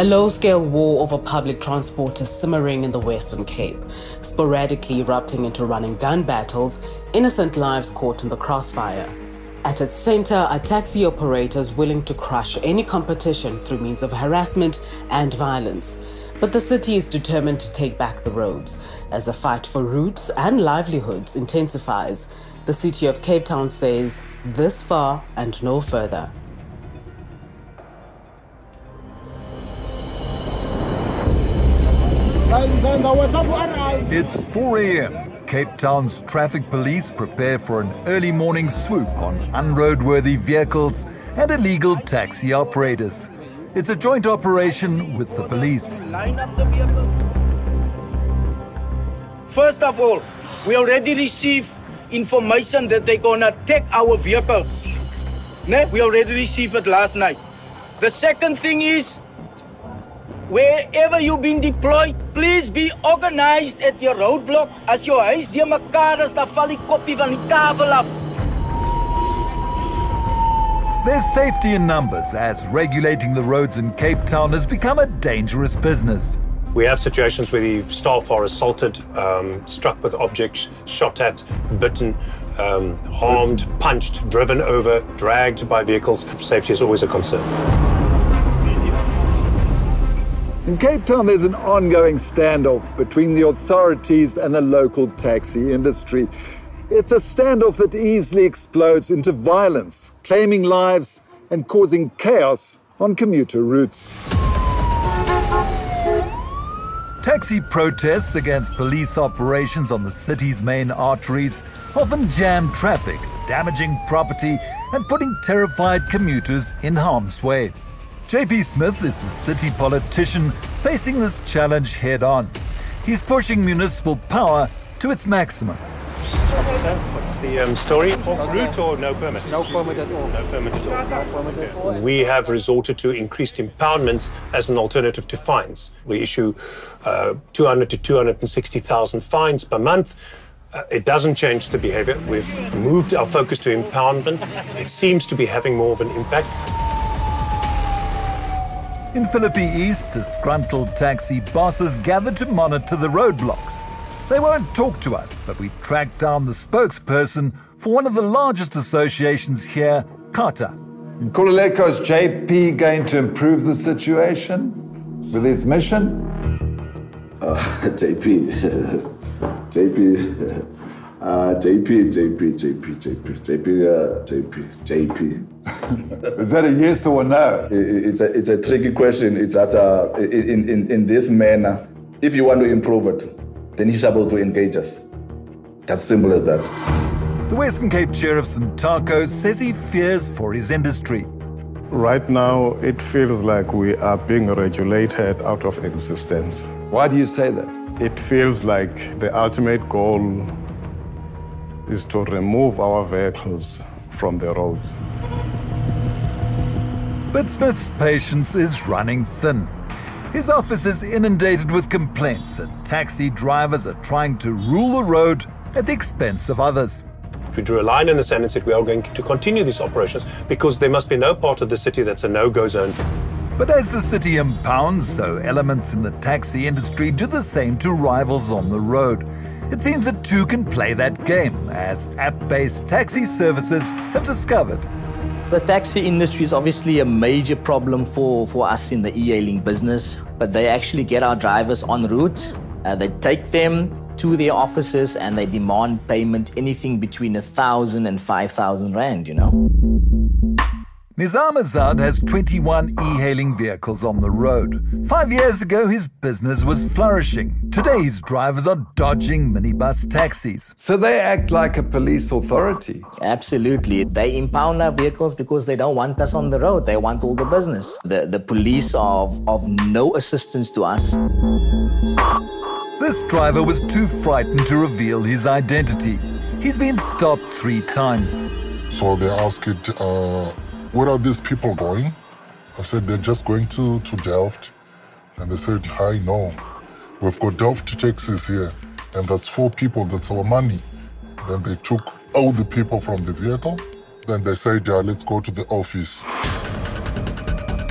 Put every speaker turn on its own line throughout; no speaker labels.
A low scale war over public transport is simmering in the Western Cape, sporadically erupting into running gun battles, innocent lives caught in the crossfire. At its center are taxi operators willing to crush any competition through means of harassment and violence. But the city is determined to take back the roads as the fight for routes and livelihoods intensifies. The city of Cape Town says, this far and no further.
It's 4 a.m. Cape Town's traffic police prepare for an early morning swoop on unroadworthy vehicles and illegal taxi operators. It's a joint operation with the police.
First of all, we already received information that they're gonna take our vehicles. We already received it last night. The second thing is, wherever you've been deployed, please be organized at your roadblock. As jou huis deur mekaar is, dan val die koppie van die kabel af.
There's safety in numbers as regulating the roads in Cape Town has become a dangerous business.
We have situations where the staff are assaulted, um, struck with objects, shot at, bitten, um, harmed, punched, driven over, dragged by vehicles. Safety is always a concern.
In Cape Town, there's an ongoing standoff between the authorities and the local taxi industry. It's a standoff that easily explodes into violence, claiming lives and causing chaos on commuter routes.
Taxi protests against police operations on the city's main arteries often jam traffic, damaging property, and putting terrified commuters in harm's way. JP Smith is the city politician facing this challenge head on. He's pushing municipal power to its maximum.
What's the um, story? Off route or no permit? No permit at all. No permit at all. We have resorted to increased impoundments as an alternative to fines. We issue uh, 200 to 260,000 fines per month. Uh, it doesn't change the behavior. We've moved our focus to impoundment. It seems to be having more of an impact.
In Philippi East, disgruntled taxi bosses gathered to monitor the roadblocks. They won't talk to us, but we tracked down the spokesperson for one of the largest associations here, CATA.
Kululeko's JP going to improve the situation with his mission?
Uh, JP, JP, uh, JP, JP, JP, JP, JP, uh, JP, JP.
Is that a yes or a no?
It- It's a, it's a tricky question. It's that uh, in, in, in this manner, if you want to improve it, then you're able to engage us. That's simple as that.
The Western Cape Sheriff SANTACO says he fears for his industry.
Right now, it feels like we are being regulated out of existence.
Why do you say that?
It feels like the ultimate goal is to remove our vehicles from the roads.
But Smith's patience is running thin. His office is inundated with complaints that taxi drivers are trying to rule the road at the expense of others.
We drew a line in the sand and said we are going to continue these operations because there must be no part of the city that's a no-go zone.
But as the city impounds, so elements in the taxi industry do the same to rivals on the road. It seems that two can play that game, as app based taxi services have discovered.
The taxi industry is obviously a major problem for, for us in the e-hailing business, but they actually get our drivers en route. Uh, they take them to their offices and they demand payment anything between a thousand and five thousand rand, you know.
Nizam Azad has 21 e-hailing vehicles on the road. Five years ago, his business was flourishing. Today, his drivers are dodging minibus taxis.
So they act like a police authority.
Absolutely. They impound our vehicles because they don't want us on the road. They want all the business. The, the police are of, of no assistance to us.
This driver was too frightened to reveal his identity. He's been stopped three times.
So they asked it, uh, where are these people going? I said, they're just going to, to Delft. And they said, I know. We've got Delft to Texas here. And that's four people, that's our money. Then they took all the people from the vehicle. Then they said, yeah, let's go to the office.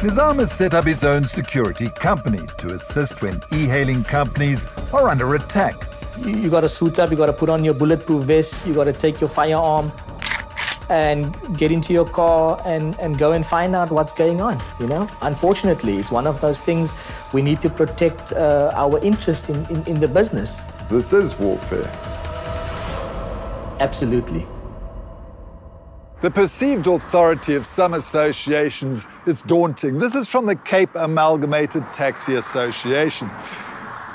Nizam has set up his own security company to assist when e-hailing companies are under attack.
You, you got to suit up, you got to put on your bulletproof vest, you got to take your firearm and get into your car and, and go and find out what's going on, you know? Unfortunately, it's one of those things we need to protect uh, our interest in, in, in the business.
This is warfare.
Absolutely.
The perceived authority of some associations is daunting. This is from the Cape Amalgamated Taxi Association.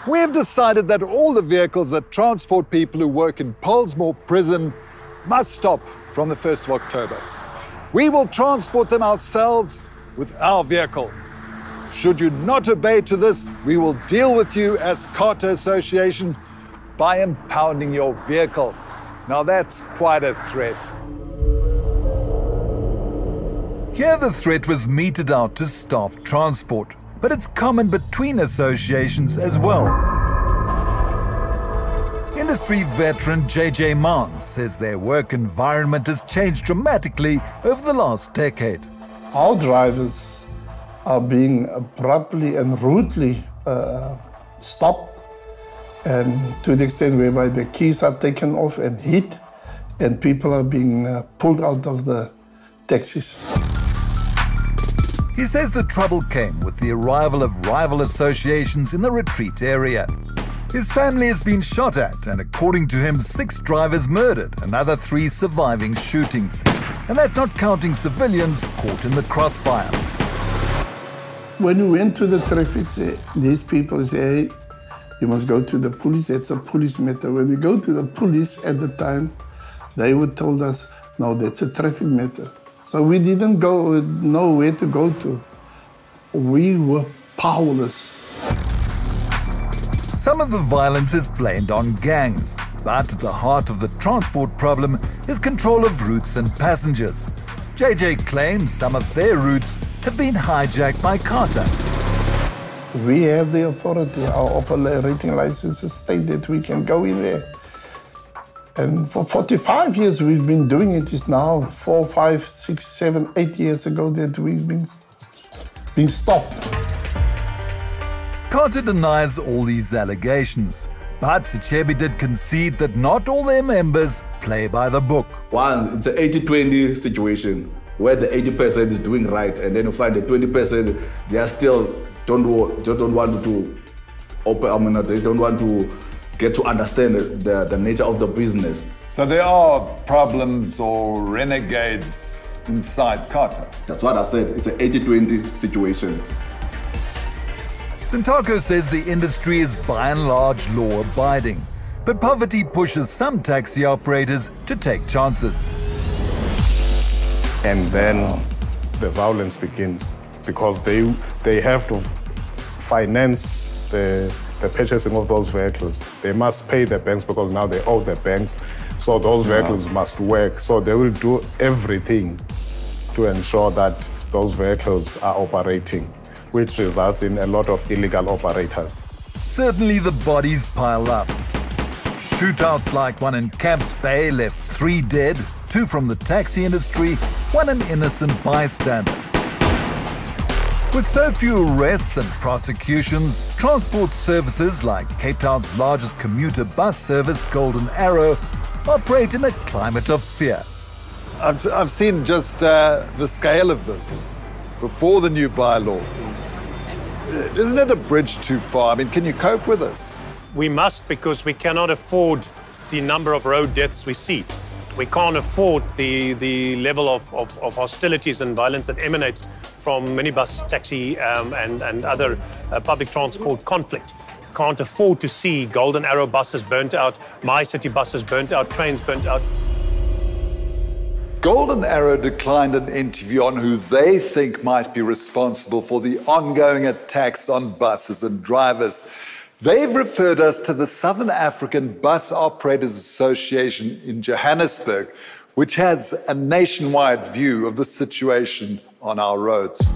We have decided that all the vehicles that transport people who work in Pollsmoor prison must stop from the 1st of October. We will transport them ourselves with our vehicle. Should you not obey to this, we will deal with you as CATA Association by impounding your vehicle. Now that's quite a threat.
Here the threat was meted out to staff transport, but it's common between associations as well. Industry veteran JJ Mann says their work environment has changed dramatically over the last decade.
Our drivers are being abruptly and rudely uh, stopped, and to the extent whereby the keys are taken off and hit, and people are being uh, pulled out of the taxis.
He says the trouble came with the arrival of rival associations in the retreat area. His family has been shot at, and according to him, six drivers murdered, another three surviving shootings. And that's not counting civilians caught in the crossfire.
When we went to the traffic, these people say, you must go to the police. It's a police matter. When we go to the police at the time, they would told us, no, that's a traffic matter. So we didn't go know where to go to. We were powerless.
Some of the violence is blamed on gangs, but the heart of the transport problem is control of routes and passengers. JJ claims some of their routes have been hijacked by CATA.
We have the authority. Our operating licenses state that we can go in there. And for 45 years we've been doing it. It's now four, five, six, seven, eight years ago that we've been, been stopped.
CATA denies all these allegations, but Sichebe did concede that not all their members play by the book.
One, it's an 80-20 situation where the 80% is doing right, and then you find the 20% they are still don't just don't want to open. I mean, they don't want to get to understand the, the nature of the business.
So there are problems or renegades inside CATA.
That's what I said. It's an 80-20 situation.
SANTACO says the industry is by and large law abiding, but poverty pushes some taxi operators to take chances.
And then the violence begins because they they have to finance the the purchasing of those vehicles. They must pay the banks because now they owe the banks. So those vehicles must work. So they will do everything to ensure that those vehicles are operating, which results in a lot of illegal operators.
Certainly the bodies pile up. Shootouts like one in Camps Bay left three dead, two from the taxi industry, one an innocent bystander. With so few arrests and prosecutions, transport services like Cape Town's largest commuter bus service, Golden Arrow, operate in a climate of fear.
I've, I've seen just uh, the scale of this before the new bylaw. Isn't it a bridge too far? I mean, can you cope with this?
We must because we cannot afford the number of road deaths we see. We can't afford the, the level of, of, of hostilities and violence that emanates from minibus, taxi, um, and, and other uh, public transport conflict. Can't afford to see Golden Arrow buses burnt out, MyCiTi buses burnt out, trains burnt out.
Golden Arrow declined an interview on who they think might be responsible for the ongoing attacks on buses and drivers. They've referred us to the Southern African Bus Operators Association in Johannesburg, which has a nationwide view of the situation on our roads.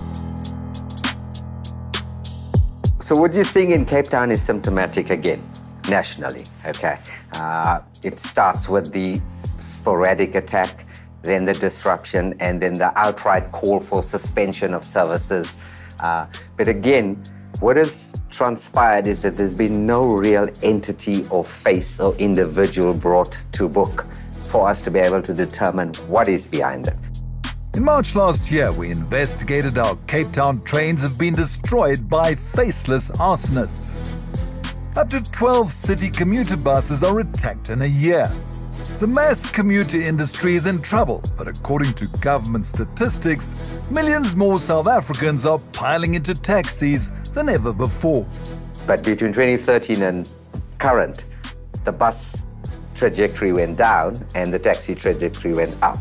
So, what you're seeing in Cape Town is symptomatic again, nationally. Okay. Uh, it starts with the sporadic attack, then the disruption, and then the outright call for suspension of services. Uh, but again, what has transpired is that there's been no real entity or face or individual brought to book for us to be able to determine what is behind it.
In March last year, we investigated how Cape Town trains have been destroyed by faceless arsonists. Up to 12 city commuter buses are attacked in a year. The mass commuter industry is in trouble, but according to government statistics, millions more South Africans are piling into taxis than ever before.
But between 2013 and current, the bus trajectory went down and the taxi trajectory went up.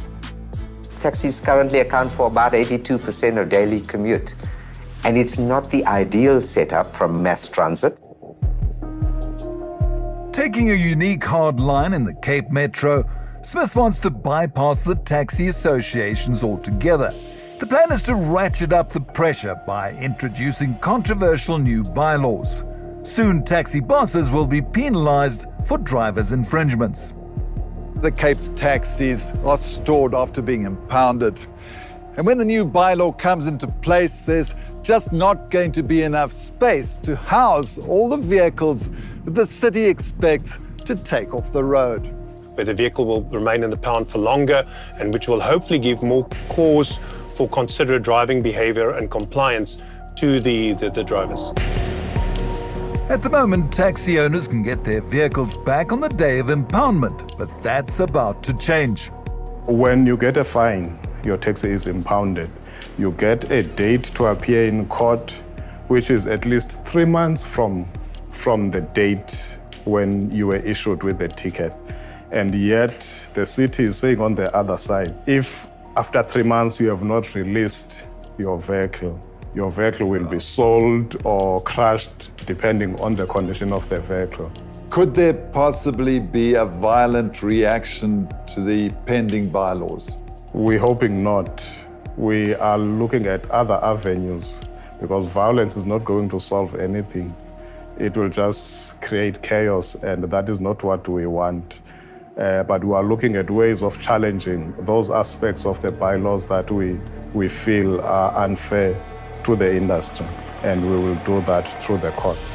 Taxis currently account for about 82% of daily commute. And it's not the ideal setup from mass transit.
Taking a unique hard line in the Cape Metro, Smith wants to bypass the taxi associations altogether. The plan is to ratchet up the pressure by introducing controversial new bylaws. Soon, taxi bosses will be penalized for drivers' infringements.
The Cape's taxis are stored after being impounded. And when the new bylaw comes into place, there's just not going to be enough space to house all the vehicles that the city expects to take off the road.
Where the vehicle will remain in the pound for longer and which will hopefully give more cause for considerate driving behavior and compliance to the, the, the drivers.
At the moment, taxi owners can get their vehicles back on the day of impoundment, but that's about to change.
When you get a fine, your taxi is impounded. You get a date to appear in court, which is at least three months from, from the date when you were issued with the ticket. And yet, the city is saying on the other side if after three months you have not released your vehicle, your vehicle will be sold or crushed depending on the condition of the vehicle.
Could there possibly be a violent reaction to the pending bylaws?
We're hoping not. We are looking at other avenues because violence is not going to solve anything. It will just create chaos, and that is not what we want. Uh, but we are looking at ways of challenging those aspects of the bylaws that we, we feel are unfair to the industry. And we will do that through the courts.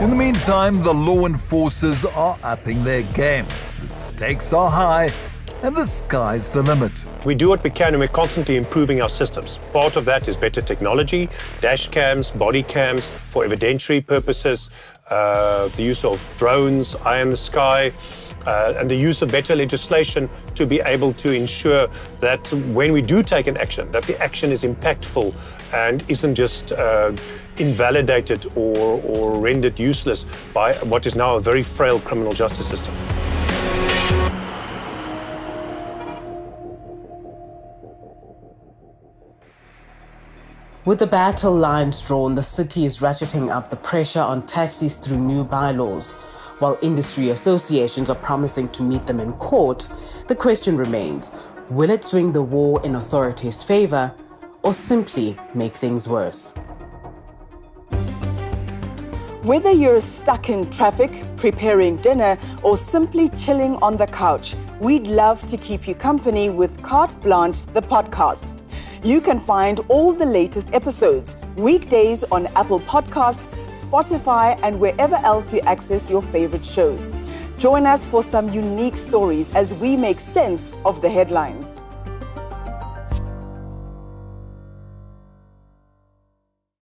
In the meantime, the law enforcers are upping their game. Stakes are high, and the sky's the limit.
We do what we can and we're constantly improving our systems. Part of that is better technology, dash cams, body cams for evidentiary purposes, uh, the use of drones, eye in the sky, uh, and the use of better legislation to be able to ensure that when we do take an action, that the action is impactful and isn't just uh, invalidated or, or rendered useless by what is now a very frail criminal justice system.
With the battle lines drawn, the city is ratcheting up the pressure on taxis through new bylaws. While industry associations are promising to meet them in court, the question remains will it swing the war in authorities' favor or simply make things worse?
Whether you're stuck in traffic, preparing dinner, or simply chilling on the couch, we'd love to keep you company with Carte Blanche, the podcast. You can find all the latest episodes weekdays on Apple Podcasts, Spotify, and wherever else you access your favorite shows. Join us for some unique stories as we make sense of the headlines.